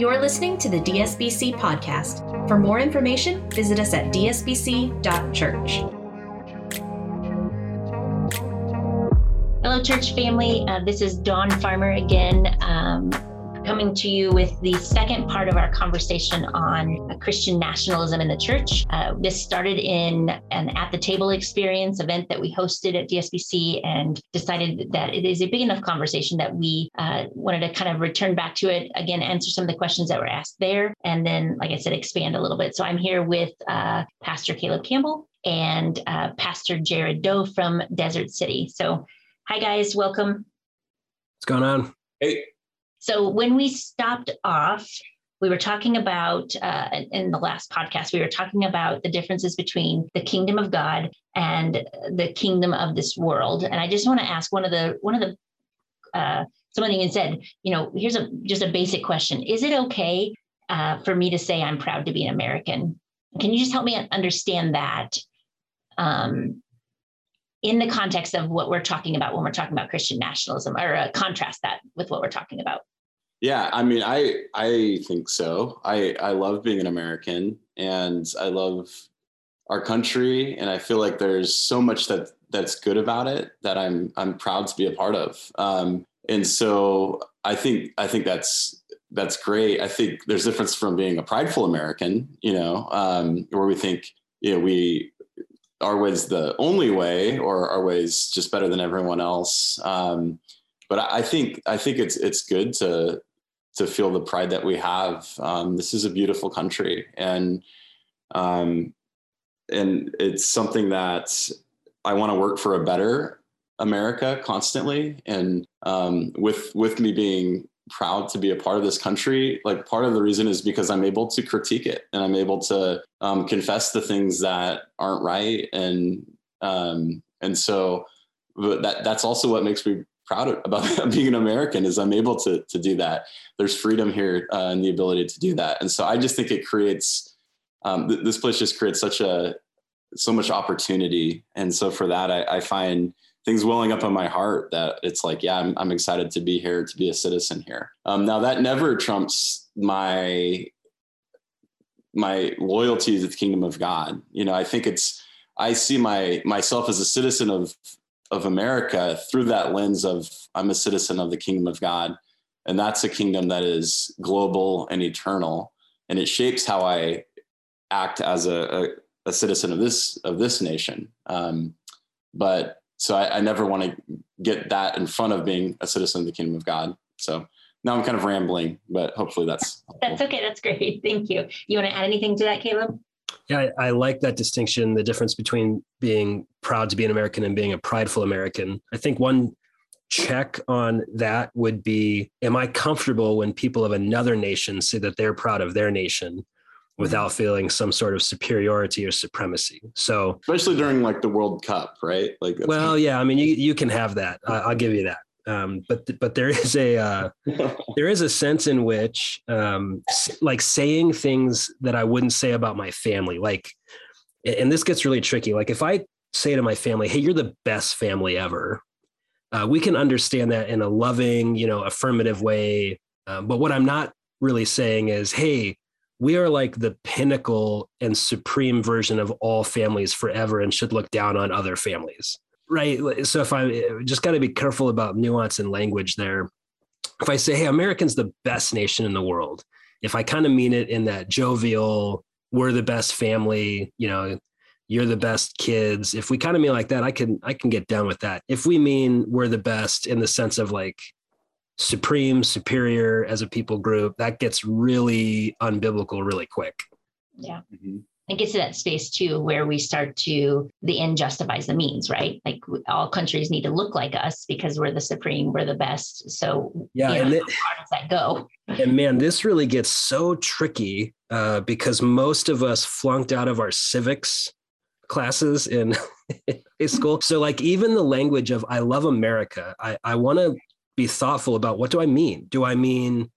You're listening to the DSBC podcast. For more information, visit us at dsbc.church. Hello, church family. Uh, this is Dawn Farmer again. Um, coming to you with the second part of our conversation on Christian nationalism in the church. Uh, this started in an at the table experience event that we hosted at DSBC and decided that it is a big enough conversation that we uh, wanted to kind of return back to it again, answer some of the questions that were asked there, and then, like I said, expand a little bit. So I'm here with uh, Pastor Caleb Campbell and uh, Pastor Jared Doe from Desert City. So, hi guys, welcome. What's going on? Hey. So when we stopped off, we were talking about uh, in the last podcast we were talking about the differences between the kingdom of god and the kingdom of this world. And i just want to ask one of the one of the uh, someone even said you know here's a just a basic question. Is it okay uh, for me to say i'm proud to be an american? Can you just help me understand that um, in the context of what we're talking about when we're talking about christian nationalism or uh, contrast that with what we're talking about yeah, I mean, I I think so. I I love being an American, and I love our country, and I feel like there's so much that that's good about it that I'm I'm proud to be a part of. Um, and so I think I think that's that's great. I think there's a difference from being a prideful American, you know, um, where we think you know we our way's the only way, or our way's just better than everyone else. Um, but I think I think it's it's good to to feel the pride that we have. Um, this is a beautiful country, and um, and it's something that I want to work for a better America constantly. And um, with with me being proud to be a part of this country, like part of the reason is because I'm able to critique it and I'm able to um, confess the things that aren't right, and um, and so that that's also what makes me proud about being an American is I'm able to to do that. There's freedom here uh, and the ability to do that, and so I just think it creates um, th- this place just creates such a so much opportunity, and so for that I, I, find things welling up in my heart that it's like yeah I'm, I'm excited to be here to be a citizen here. Um, now that never trumps my my loyalty to the kingdom of God. You know I think it's I see my myself as a citizen of of America through that lens of I'm a citizen of the kingdom of God. And that's a kingdom that is global and eternal. And it shapes how I act as a, a, a citizen of this of this nation. Um, but so I, I never want to get that in front of being a citizen of the kingdom of God. So now I'm kind of rambling, but hopefully that's that's okay. That's great. Thank you. You want to add anything to that, Caleb? Yeah, I, I, like that distinction, the difference between being proud to be an American and being a prideful American. I think one check on that would be Am I comfortable when people of another nation say that they're proud of their nation? without feeling some sort of superiority or supremacy. So, especially during like the World Cup, right? Like, well, yeah, I mean, you you can have that. I, will give you that. Um, but but there is a uh, there is a sense in which um, like saying things that I wouldn't say about my family, like, and this gets really tricky. Like if I say to my family, "Hey, you're the best family ever," uh, we can understand that in a loving, you know, affirmative way. Um, but what I'm not really saying is, "Hey." We are like the pinnacle and supreme version of all families forever and should look down on other families right so if i just got to be careful about nuance and language there. If i say hey americans the best nation in the world if i kind of mean it in that jovial we're the best family you know you're the best kids if we kind of mean like that i can i can get down with that. If we mean we're the best in the sense of like supreme superior as a people group that gets really unbiblical really quick. Yeah. Mm-hmm it gets to that space too where we start to the end justifies the means right? Like all countries need to look like us because we're the supreme we're the best. So yeah you know, and it, how does that go? And man this really gets so tricky uh, because most of us flunked out of our civics classes in high school. So like even the language of i love america i, I want to be thoughtful about what do i mean? Do i mean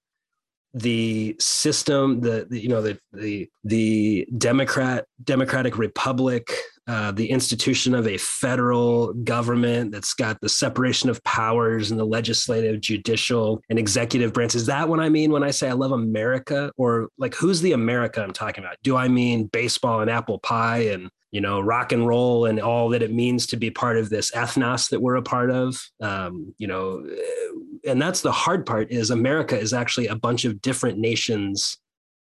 the system, the, the, you know the the the Democrat Democratic Republic, uh, the institution of a federal government that's got the separation of powers and the legislative, judicial, and executive branch. Is that what I mean when I say I love America? Or like who's the America I'm talking about? Do I mean baseball and apple pie and you know, rock and roll and all that it means to be part of this ethnos that we're a part of. Um, you know, and that's the hard part is America is actually a bunch of different nations,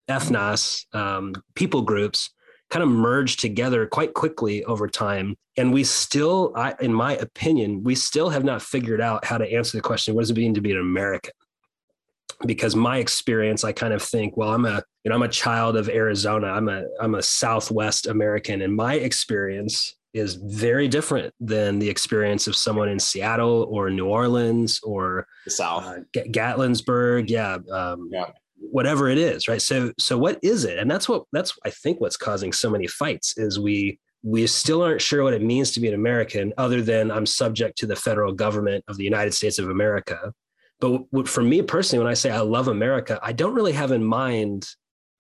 ethnos, um, people groups kind of merged together quite quickly over time. And we still, I, in my opinion, we still have not figured out how to answer the question, what does it mean to be an American? because my experience i kind of think well i'm a you know i'm a child of arizona. I'm a i'm a southwest american. And my experience is very different than the experience of someone in seattle or new orleans or the south. uh, gatlinburg yeah um, yeah whatever it is right so so what is it and that's what that's i think what's causing so many fights is we we still aren't sure what it means to be an american other than i'm subject to the federal government of the united states of america but for me personally, when I say I love America, I don't really have in mind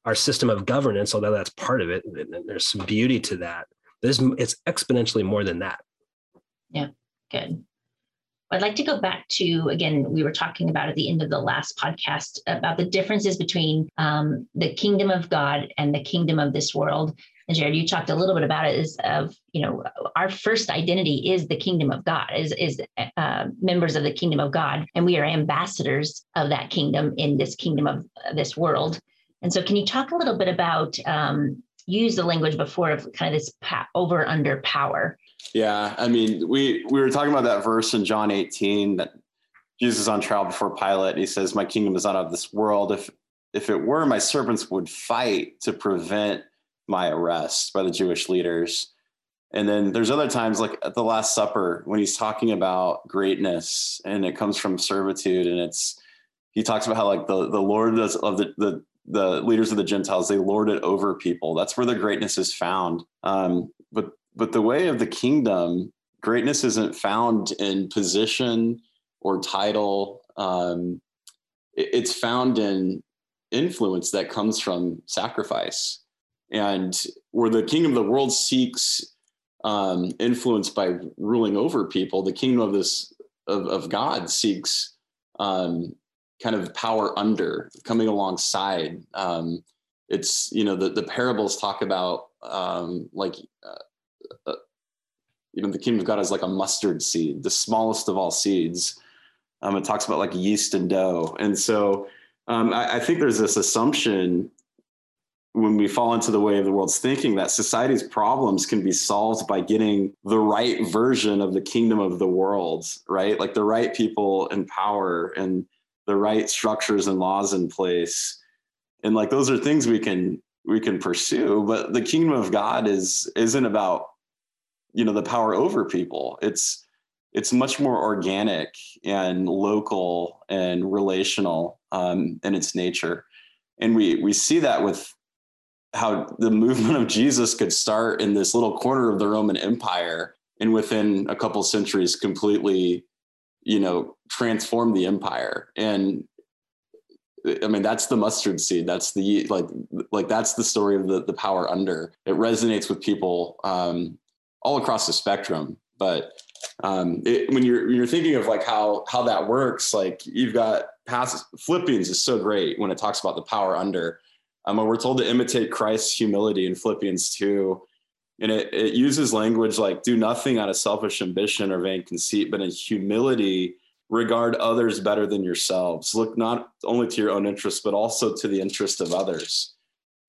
our system of governance, although that's part of it. There's some beauty to that. There's, it's exponentially more than that. Yeah, good. I'd like to go back to again, we were talking about at the end of the last podcast about the differences between um, the kingdom of God and the kingdom of this world and Jared, you talked a little bit about it is of, you know, our first identity is the kingdom of God, is, is uh, members of the kingdom of God. And we are ambassadors of that kingdom in this kingdom of uh, this world. And so can you talk a little bit about, um, use the language before of kind of this pa- over under power? Yeah. I mean, we, we were talking about that verse in John 18 that Jesus on trial before Pilate. He says, my kingdom is not of this world. If, if it were, my servants would fight to prevent my arrest by the Jewish leaders. And then there's other times, like at the Last Supper, when he's talking about greatness and it comes from servitude, and it's he talks about how like the the Lord of the the the leaders of the Gentiles they lord it over people. That's where the greatness is found. Um, but but the way of the kingdom, greatness isn't found in position or title. Um, it, it's found in influence that comes from sacrifice and where the kingdom of the world seeks um, influence by ruling over people, the kingdom of this of, of God seeks um, kind of power under, coming alongside. Um, it's you know the the parables talk about um, like uh, uh, you know the kingdom of God is like a mustard seed, the smallest of all seeds. Um, it talks about like yeast and dough, and so um, I, I, think there's this assumption when we fall into the way of the world's thinking that society's problems can be solved by getting the right version of the kingdom of the world, right? Like the right people in power and the right structures and laws in place. And like those are things we can we can pursue, but the kingdom of God is isn't about you know the power over people. It's it's much more organic and local and relational um, in its nature and we we see that with how the movement of Jesus could start in this little corner of the Roman Empire and within a couple centuries completely, you know, transform the empire. And I mean, that's the mustard seed. That's the like, like that's the story of the the power under. It resonates with people um, all across the spectrum. But um, it, when you're you're thinking of like how how that works, like you've got past Philippians is so great when it talks about the power under um, we're told to imitate Christ's humility in Philippians 2. And it, it uses language like do nothing out of selfish ambition or vain conceit, but in humility, regard others better than yourselves. Look not only to your own interests, but also to the interest of others.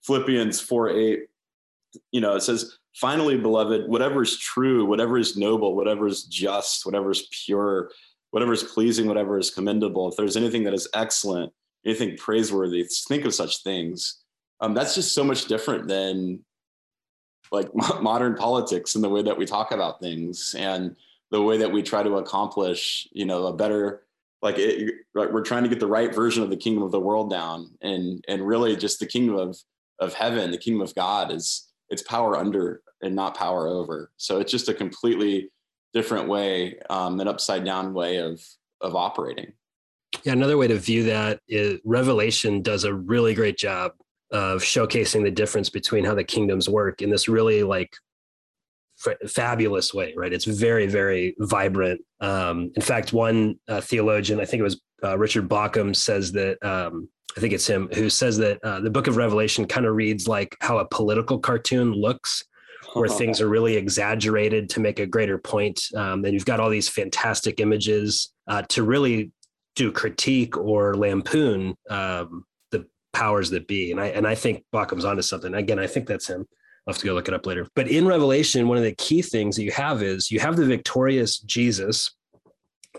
Philippians 4 8, you know, it says, finally, beloved, whatever is true, whatever is noble, whatever is just, whatever is pure, whatever is pleasing, whatever is commendable, if there's anything that is excellent, anything praiseworthy, think of such things. Um, that's just so much different than like modern politics and the way that we talk about things and the way that we try to accomplish you know a better like it, we're trying to get the right version of the kingdom of the world down and and really just the kingdom of of heaven the kingdom of god is it's power under and not power over so it's just a completely different way um, an upside down way of of operating Yeah, another way to view that is Revelation does a really great job of showcasing the difference between how the kingdoms work in this really like f- fabulous way, right? It's very, very vibrant. Um, in fact, one uh, theologian, I think it was uh, Richard Bauckham, says that um, I think it's him who says that uh, the Book of Revelation kind of reads like how a political cartoon looks where things are really exaggerated to make a greater point. Um, and you've got all these fantastic images uh, to really do critique or lampoon um, the powers that be. And I and I think Bauckham's onto something. Again, I think that's him. I'll have to go look it up later. But in Revelation, one of the key things that you have is you have the victorious Jesus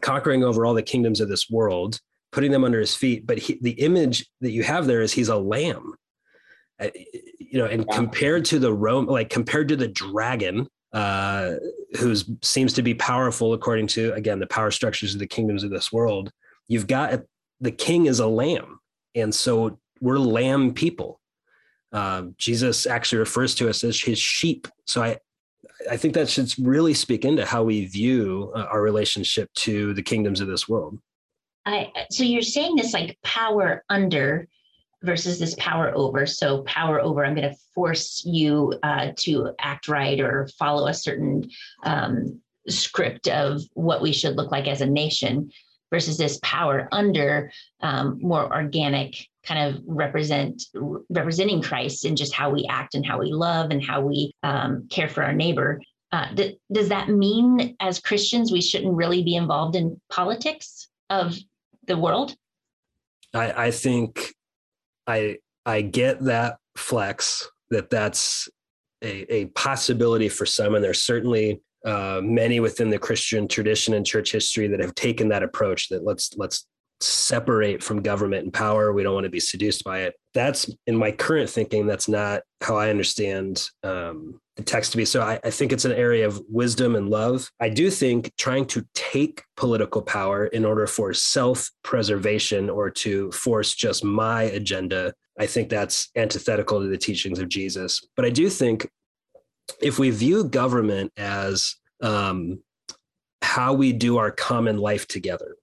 conquering over all the kingdoms of this world, putting them under his feet. But he, the image that you have there is he's a lamb you know, and compared to the Rome, like compared to the dragon, uh, who seems to be powerful according to again the power structures of the kingdoms of this world, you've got the king is a lamb, and so we're lamb people. Uh, Jesus actually refers to us as his sheep. So I, I think that should really speak into how we view uh, our relationship to the kingdoms of this world. I so you're saying this like power under versus this power over. So, power over, I'm going to force you uh, to act right or follow a certain um, script of what we should look like as a nation, versus this power under, um, more organic kind of represent representing Christ and just how we act and how we love and how we um, care for our neighbor. Uh, th- does that mean as Christians we shouldn't really be involved in politics of the world? I, I think I I get that flex that that's a, a possibility for some, and there's certainly uh, many within the Christian tradition and church history that have taken that approach that let's let's separate from government and power. We don't want to be seduced by it. That's in my current thinking. That's not how I understand um, the text to be. So I, I, think it's an area of wisdom and love. I do think trying to take political power in order for self preservation or to force just my agenda, I think that's antithetical to the teachings of Jesus. But I do think if we view government as um, how we do our common life together,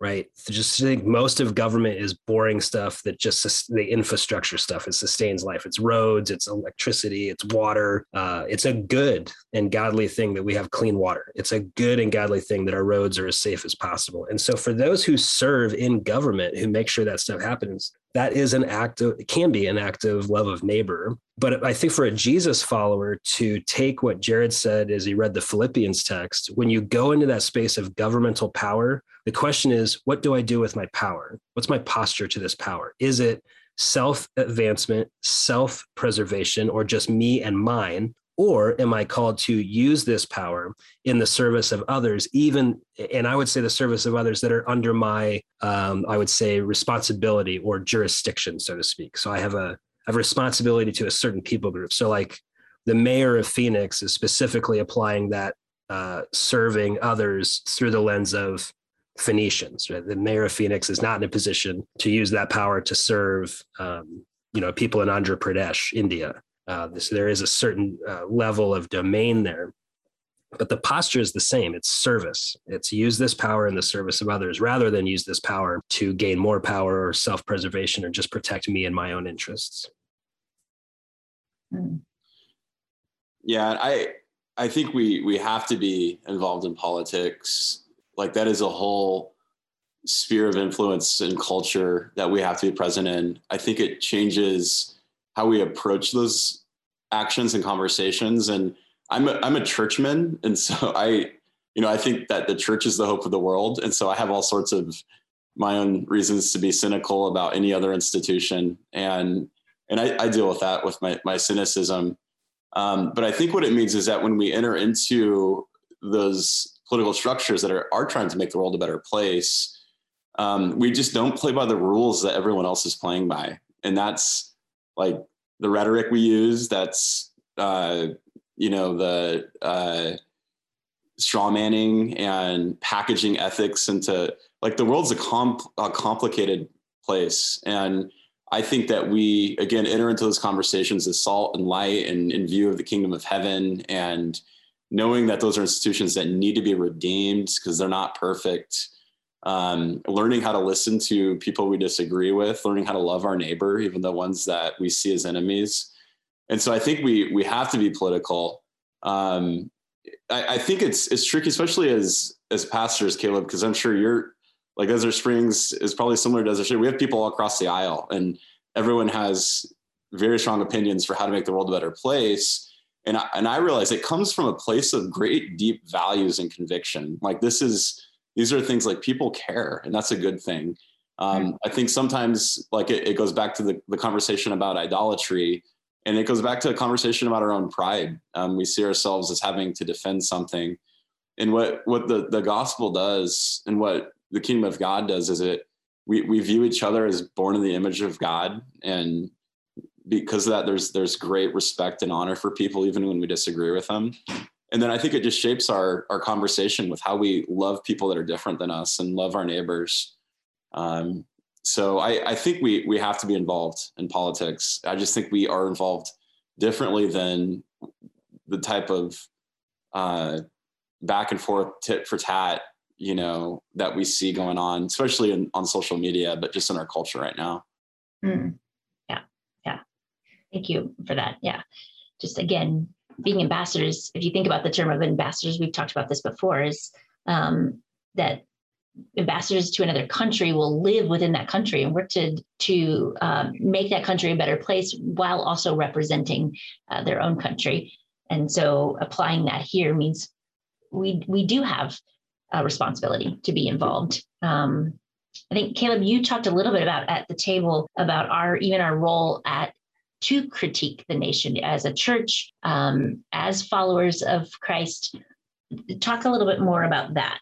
right? Just think most of government is boring stuff that just the infrastructure stuff. It sustains life. It's roads, it's electricity, it's water. Uh, it's a good and godly thing that we have clean water. It's a good and godly thing that our roads are as safe as possible. And so for those who serve in government, who make sure that stuff happens, that is an act of, it can be an act of love of neighbor. But I think for a Jesus follower to take what Jared said as he read the Philippians text, when you go into that space of governmental power, the question is, what do I do with my power? What's my posture to this power? Is it self advancement, self preservation, or just me and mine? Or am I called to use this power in the service of others, even, and I would say the service of others that are under my, um, I would say, responsibility or jurisdiction, so to speak. So I have a, A responsibility to a certain people group. So, like the mayor of Phoenix is specifically applying that uh, serving others through the lens of Phoenicians. Right? The mayor of Phoenix is not in a position to use that power to serve, um, you know, people in Andhra Pradesh, India. Uh, this, there is a certain uh, level of domain there, but the posture is the same. It's service. It's use this power in the service of others rather than use this power to gain more power or self-preservation or just protect me and my own interests. Hmm. Yeah, I I think we we have to be involved in politics like that is a whole sphere of influence and culture that we have to be present in. I think it changes how we approach those actions and conversations. And I'm a, I'm a churchman, and so I, you know, I think that the church is the hope of the world, and so I have all sorts of my own reasons to be cynical about any other institution, and and I, I deal with that with my my cynicism. Um, but I think what it means is that when we enter into those political structures that are, are trying to make the world a better place, um, we just don't play by the rules that everyone else is playing by. And that's like the rhetoric we use. That's, uh, you know, the uh, straw manning and packaging ethics into like the world's a, comp- a complicated place. And I think that we, again, enter into those conversations as salt and light and in view of the kingdom of heaven and knowing that those are institutions that need to be redeemed because they're not perfect um, learning how to listen to people we disagree with, learning how to love our neighbor, even the ones that we see as enemies. And so I think we we have to be political. Um, I, I, think it's it's tricky, especially as as pastors, Caleb, because I'm sure you're like Desert Springs is probably similar to Desert Springs. We have people all across the aisle, and everyone has very strong opinions for how to make the world a better place. And I, and I realize it comes from a place of great deep values and conviction. Like this is these are things like people care, and that's a good thing. Um, I think sometimes like it, it goes back to the, the conversation about idolatry and it goes back to a conversation about our own pride. Um, we see ourselves as having to defend something. And what, what the, the gospel does and what the kingdom of God does is it, we, we view each other as born in the image of God. And because of that, there's, there's great respect and honor for people, even when we disagree with them and then I think it just shapes our our conversation with how we love people that are different than us and love our neighbors. Um, so I, I think we we have to be involved in politics. I just think we are involved differently than the type of uh, back and forth tit for tat, you know, that we see going on, especially in, on social media, but just in our culture right now. Mm. Yeah, yeah. Thank you for that. Yeah, just again, being ambassadors, if you think about the term of ambassadors, we've talked about this before, is um, that ambassadors to another country will live within that country and work to to um, make that country a better place while also representing uh, their own country. And so, applying that here means we we do have a responsibility to be involved. Um, I think Caleb, you talked a little bit about at the table about our even our role at to critique the nation as a church, um, as followers of Christ. Talk a little bit more about that.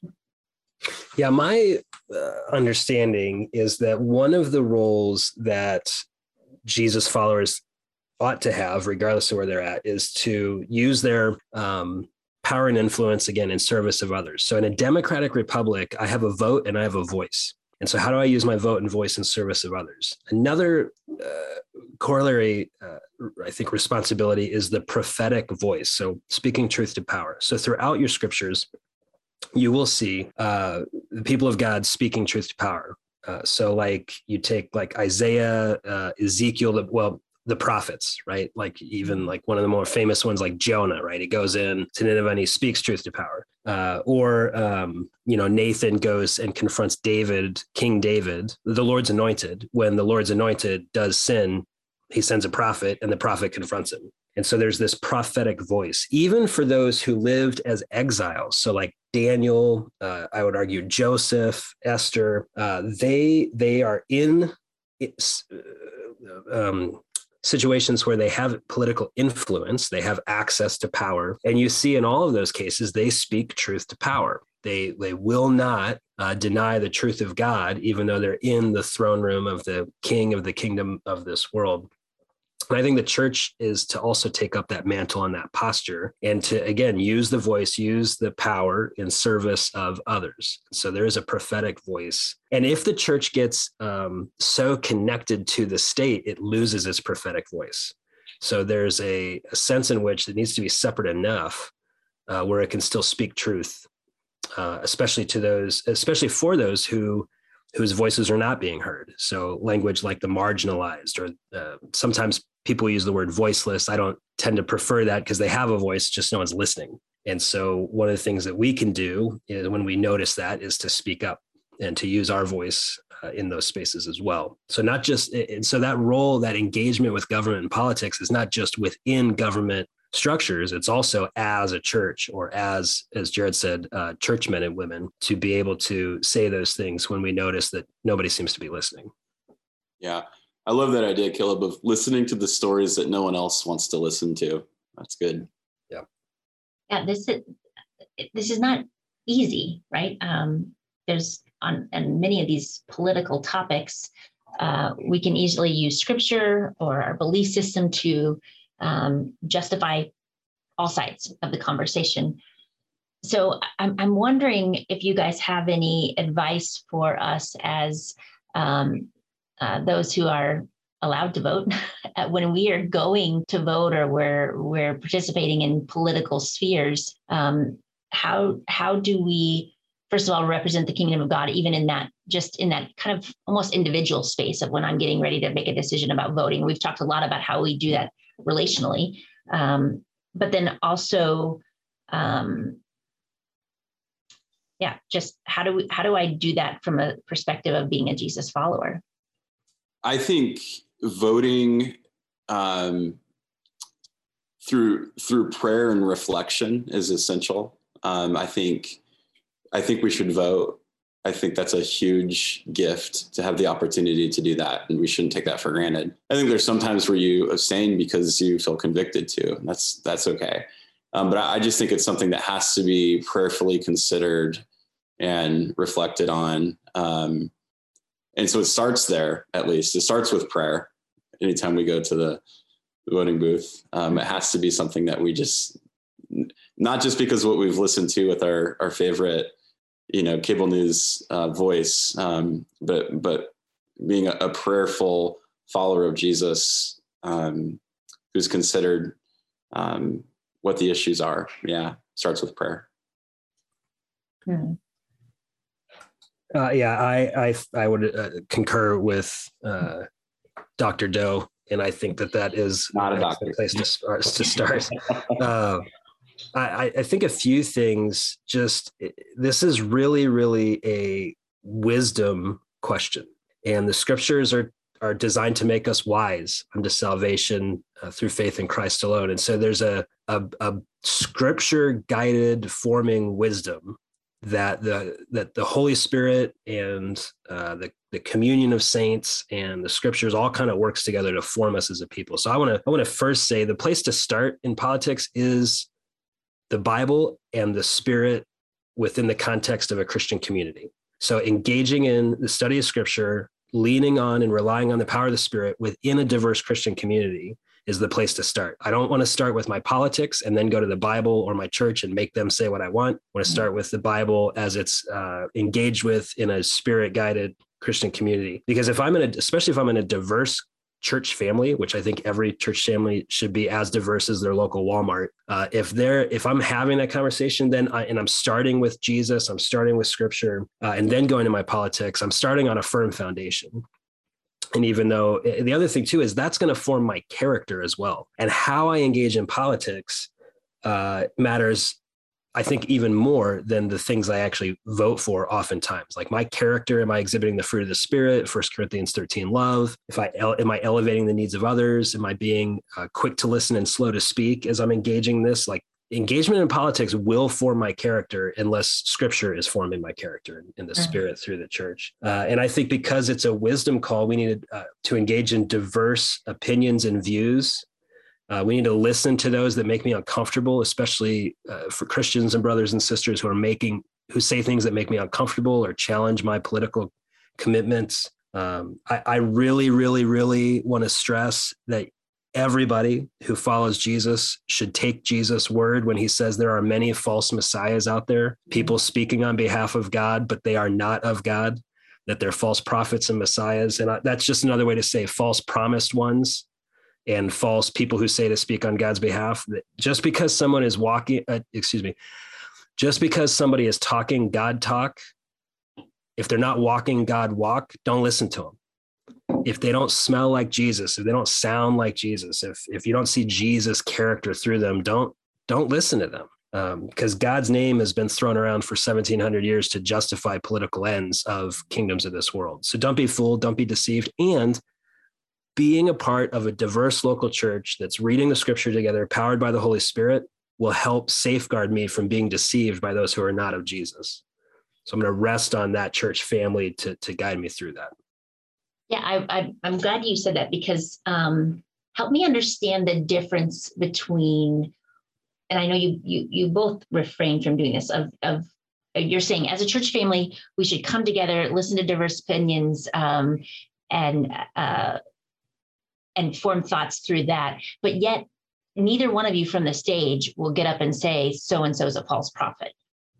Yeah, my uh, understanding is that one of the roles that Jesus followers ought to have, regardless of where they're at, is to use their um, power and influence again in service of others. So in a democratic republic, I have a vote and I have a voice. And so, how do I use my vote and voice in service of others? Another uh, corollary, uh, I think, responsibility is the prophetic voice. So, speaking truth to power. So, throughout your scriptures, you will see uh, the people of God speaking truth to power. Uh, so, like you take like Isaiah, uh, Ezekiel, well, the prophets, right? Like even mm-hmm. like one of the more famous ones, like Jonah, right? He goes in to Nineveh and he speaks truth to power. Uh, or um, you know, Nathan goes and confronts David, King David, the Lord's anointed. When the Lord's anointed does sin, he sends a prophet, and the prophet confronts him. And so there's this prophetic voice, even for those who lived as exiles. So like Daniel, uh, I would argue Joseph, Esther, uh, they they are in. Uh, um, situations where they have political influence, they have access to power. And you see in all of those cases, they speak truth to power. They, they will not uh, deny the truth of God, even though they're in the throne room of the king of the kingdom of this world. And I think the church is to also take up that mantle and that posture and to, again, use the voice, use the power in service of others. So there is a prophetic voice. And if the church gets um, so connected to the state, it loses its prophetic voice. So there's a, a sense in which it needs to be separate enough uh, where it can still speak truth, uh, especially to those, especially for those who whose voices are not being heard. So language like the marginalized, or uh, sometimes people use the word voiceless. I don't tend to prefer that because they have a voice, just no one's listening. And so one of the things that we can do is, when we notice that is to speak up and to use our voice uh, in those spaces as well. So not just and so that role, that engagement with government and politics is not just within government structures it's also as a church or as as jared said uh, churchmen and women to be able to say those things when we notice that nobody seems to be listening yeah I love that idea, Caleb, of listening to the stories that no one else wants to listen to. That's good. Yeah. Yeah. This is this is not easy, right? Um, there's on and many of these political topics, uh, we can easily use scripture or our belief system to um, justify all sides of the conversation. So I'm, I'm wondering if you guys have any advice for us as um, uh, those who are allowed to vote when we are going to vote or we're we're participating in political spheres um, how how do we first of all represent the kingdom of God, even in that just in that kind of almost individual space of when I'm getting ready to make a decision about voting. We've talked a lot about how we do that relationally, um, but then also. Um, yeah, just how do we how do I do that from a perspective of being a Jesus follower? I think voting um, through through prayer and reflection is essential. Um, I think I think we should vote. I think that's a huge gift to have the opportunity to do that, and we shouldn't take that for granted. I think there's sometimes where you abstain because you feel convicted to. That's that's okay, um, but I, I just think it's something that has to be prayerfully considered and reflected on. Um, and so it starts there, at least. It starts with prayer. Anytime we go to the voting booth, um, it has to be something that we just, not just because what we've listened to with our our favorite, you know, cable news uh, voice, um, but but being a, a, prayerful follower of Jesus, um, who's considered um, what the issues are. Yeah, starts with prayer. Hmm. Uh, yeah, I I I would uh, concur with uh, Dr. Doe, and I think that that is not a doctor place to start. To start. I, I think a few things. Just this is really really a wisdom question, and the scriptures are are designed to make us wise unto salvation uh, through faith in Christ alone. And so there's a a, a scripture guided forming wisdom that the that the Holy Spirit and uh, the the communion of saints and the scriptures all kind of works together to form us as a people. So I want to I want to first say the place to start in politics is the Bible and the Spirit within the context of a Christian community. So engaging in the study of Scripture, leaning on and relying on the power of the Spirit within a diverse Christian community is the place to start. I don't want to start with my politics and then go to the Bible or my church and make them say what I want. I want to mm-hmm. start with the Bible as it's uh, engaged with in a spirit guided Christian community. Because if I'm in a, especially if I'm in a diverse church family, which I think every church family should be as diverse as their local Walmart. Uh, if they're, if I'm having that conversation, then I, and I'm starting with Jesus, I'm starting with Scripture, uh, and then going to my politics, I'm starting on a firm foundation and even though eh, the other thing too is that's going to form my character as well and how i engage in politics uh, matters i think even more than the things i actually vote for oftentimes. Like my character am i exhibiting the fruit of the spirit? First corinthians 13 love. If i am i elevating the needs of others? Am i being uh, quick to listen and slow to speak as i'm engaging this? Like engagement in politics will form my character unless scripture is forming my character in the mm-hmm. spirit through the church. Uh, and i think because it's a wisdom call we need uh, to engage in diverse opinions and views uh, we need to listen to those that make me uncomfortable especially uh, for christians and brothers and sisters who are making who say things that make me uncomfortable or challenge my political commitments um, I, I really really really want to stress that everybody who follows Jesus should take Jesus' word when he says there are many false messiahs out there, people speaking on behalf of God, but they are not of God, that they're false prophets and messiahs. And that's just another way to say false promised ones and false people who say to speak on God's behalf. Just because someone is walking, uh, excuse me, just because somebody is talking God talk, if they're not walking God walk, don't listen to them if they don't smell like Jesus, if they don't sound like Jesus, if if you don't see Jesus character through them, don't don't listen to them. Because um, God's name has been thrown around for 1700 years to justify political ends of kingdoms of this world. So don't be fooled, don't be deceived. And being a part of a diverse local church that's reading the scripture together, powered by the Holy Spirit, will help safeguard me from being deceived by those who are not of Jesus. So I'm going to rest on that church family to, to guide me through that. Yeah, I, I, am glad you said that because um, help me understand the difference between, and I know you you you both refrain from doing this of of you're saying as a church family we should come together, listen to diverse opinions, um, and uh, and form thoughts through that, but yet neither one of you from the stage will get up and say so and so is a false prophet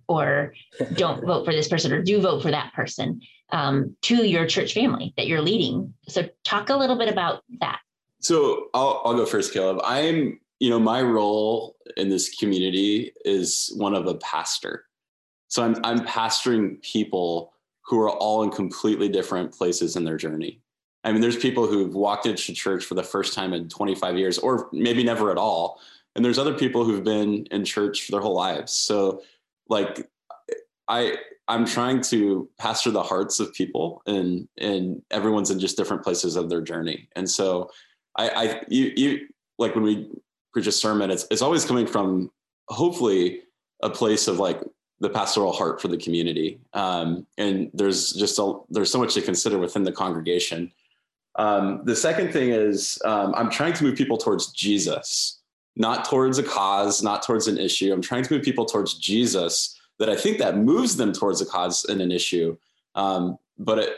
or don't vote for this person or do vote for that person um, to your church family that you're leading. So talk a little bit about that. So I'll, I'll go first, Caleb. I'm, you know, my role in this community is one of a pastor. So I'm I'm pastoring people who are all in completely different places in their journey. I mean, there's people who've walked into church for the first time in 25 years, or maybe never at all. And there's other people who've been in church for their whole lives. So, like, I I'm trying to pastor the hearts of people, and and everyone's in just different places of their journey. And so, I I you you like when we preach a sermon, it's it's always coming from hopefully a place of like the pastoral heart for the community. Um, and there's just a, there's so much to consider within the congregation. Um, the second thing is um, I'm trying to move people towards Jesus, not towards a cause, not towards an issue. I'm trying to move people towards Jesus. That I think that moves them towards a cause and an issue. Um, but it,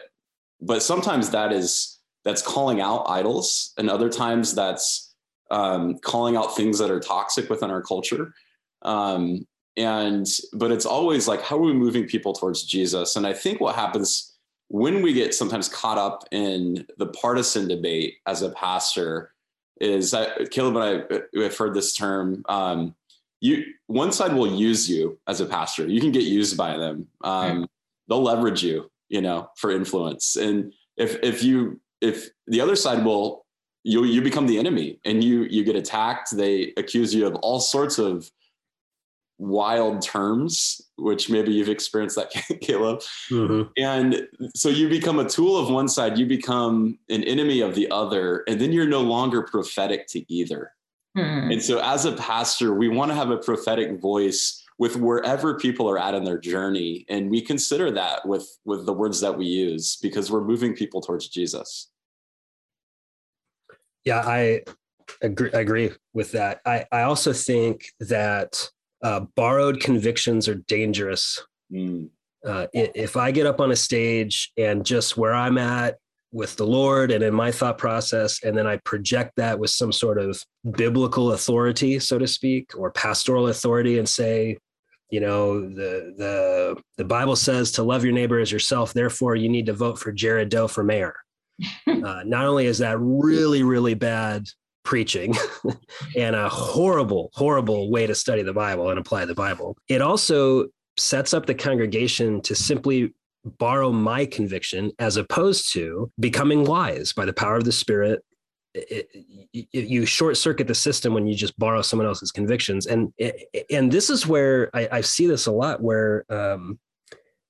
but sometimes that is that's calling out idols, and other times that's um, calling out things that are toxic within our culture. Um, and but it's always like how are we moving people towards jesus and i think what happens when we get sometimes caught up in the partisan debate as a pastor is that caleb and i have heard this term um, you one side will use you as a pastor. You can get used by them. Um, they'll leverage you you know for influence. And if if you if the other side will you you become the enemy and you you get attacked. They accuse you of all sorts of wild terms, which maybe you've experienced that, Caleb. Mm-hmm. And so you become a tool of one side, you become an enemy of the other, and then you're no longer prophetic to either. Mm-hmm. And so, as a pastor, we want to have a prophetic voice with wherever people are at in their journey, and we consider that with with the words that we use because we're moving people towards Jesus. Yeah, I agree, agree with that. I, I also think that uh, borrowed convictions are dangerous. Mm. Uh, if I get up on a stage and just where I'm at with the Lord and in my thought process, and then I project that with some sort of biblical authority, so to speak, or pastoral authority, and say, you know, the the the Bible says to love your neighbor as yourself. Therefore, you need to vote for Jared Doe for mayor. uh, not only is that really really bad preaching and a horrible, horrible way to study the Bible and apply the Bible. It also sets up the congregation to simply borrow my conviction as opposed to becoming wise by the power of the Spirit. It, it, you short circuit the system when you just borrow someone else's convictions, and and this is where I, I see this a lot. Where um,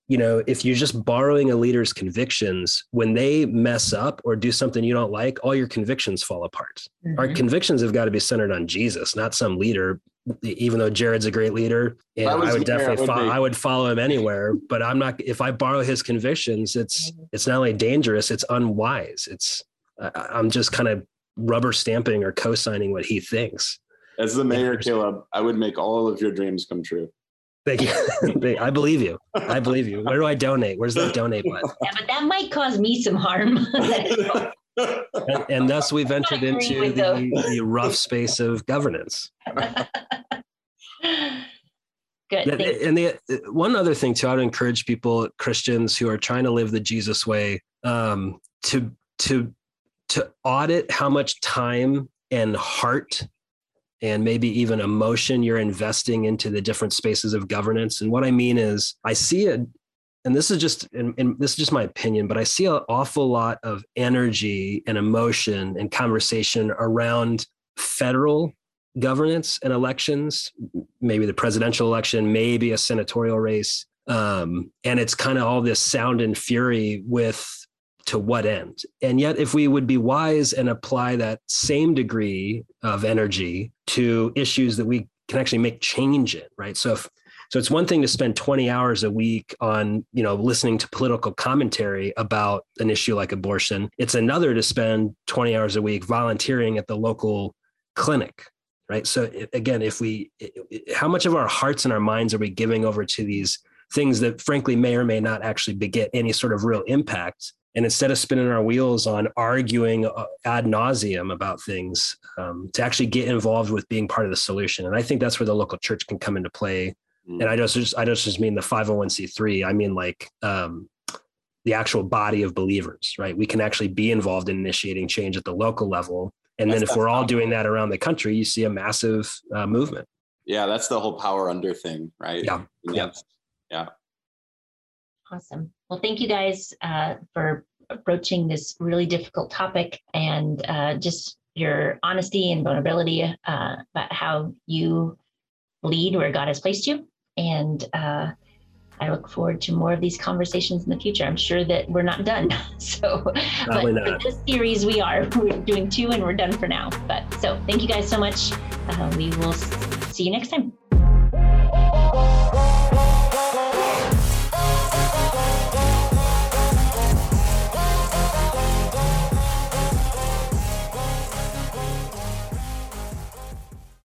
you know, if you're just borrowing a leader's convictions, when they mess up or do something you don't like, all your convictions fall apart. Mm-hmm. Our convictions have got to be centered on Jesus, not some leader. Even though Jared's a great leader, and I, I would definitely would follow, I would follow him anywhere. But I'm not. If I borrow his convictions, it's mm-hmm. it's not only dangerous, it's unwise. It's I'm just kind of rubber stamping or co-signing what he thinks. As the mayor, Caleb, I would make all of your dreams come true. Thank you. I believe you. I believe you. Where do I donate? Where's that donate button? Yeah, but that might cause me some harm. and, and, thus we've entered into the, the, rough space of governance. Good. And the one other thing too, I would encourage people, Christians who are trying to live the Jesus way, um, to to to audit how much time and heart and maybe even emotion you're investing into the different spaces of governance. And what I mean is, I see it, and this is just, and, and this is just my opinion, but I see an awful lot of energy and emotion and conversation around federal governance and elections, maybe the presidential election, maybe a senatorial race. Um, and it's kind of all this sound and fury with to what end? And yet, if we would be wise and apply that same degree of energy to issues that we can actually make change in, right? So if so it's one thing to spend 20 hours a week on, you know, listening to political commentary about an issue like abortion. It's another to spend 20 hours a week volunteering at the local clinic, right? So again, if we how much of our hearts and our minds are we giving over to these things that frankly may or may not actually beget any sort of real impact and instead of spinning our wheels on arguing uh, ad nauseum about things um, to actually get involved with being part of the solution. And i think that's where the local church can come into play. Mm. and i don't just i don't just mean the 501c3 i mean like um, the actual body of believers right? We can actually be involved in initiating change at the local level. And that's then if we're all doing that around the country you see a massive uh, movement. Yeah that's the whole power under thing right? Yeah. Yeah. Yeah. Awesome. Well, thank you guys uh, for approaching this really difficult topic and uh, just your honesty and vulnerability uh, about how you lead where God has placed you. And uh, I look forward to more of these conversations in the future. I'm sure that we're not done. So, Probably but not. for this series, we are. We're doing two and we're done for now. But so thank you guys so much. Uh, we will see you next time.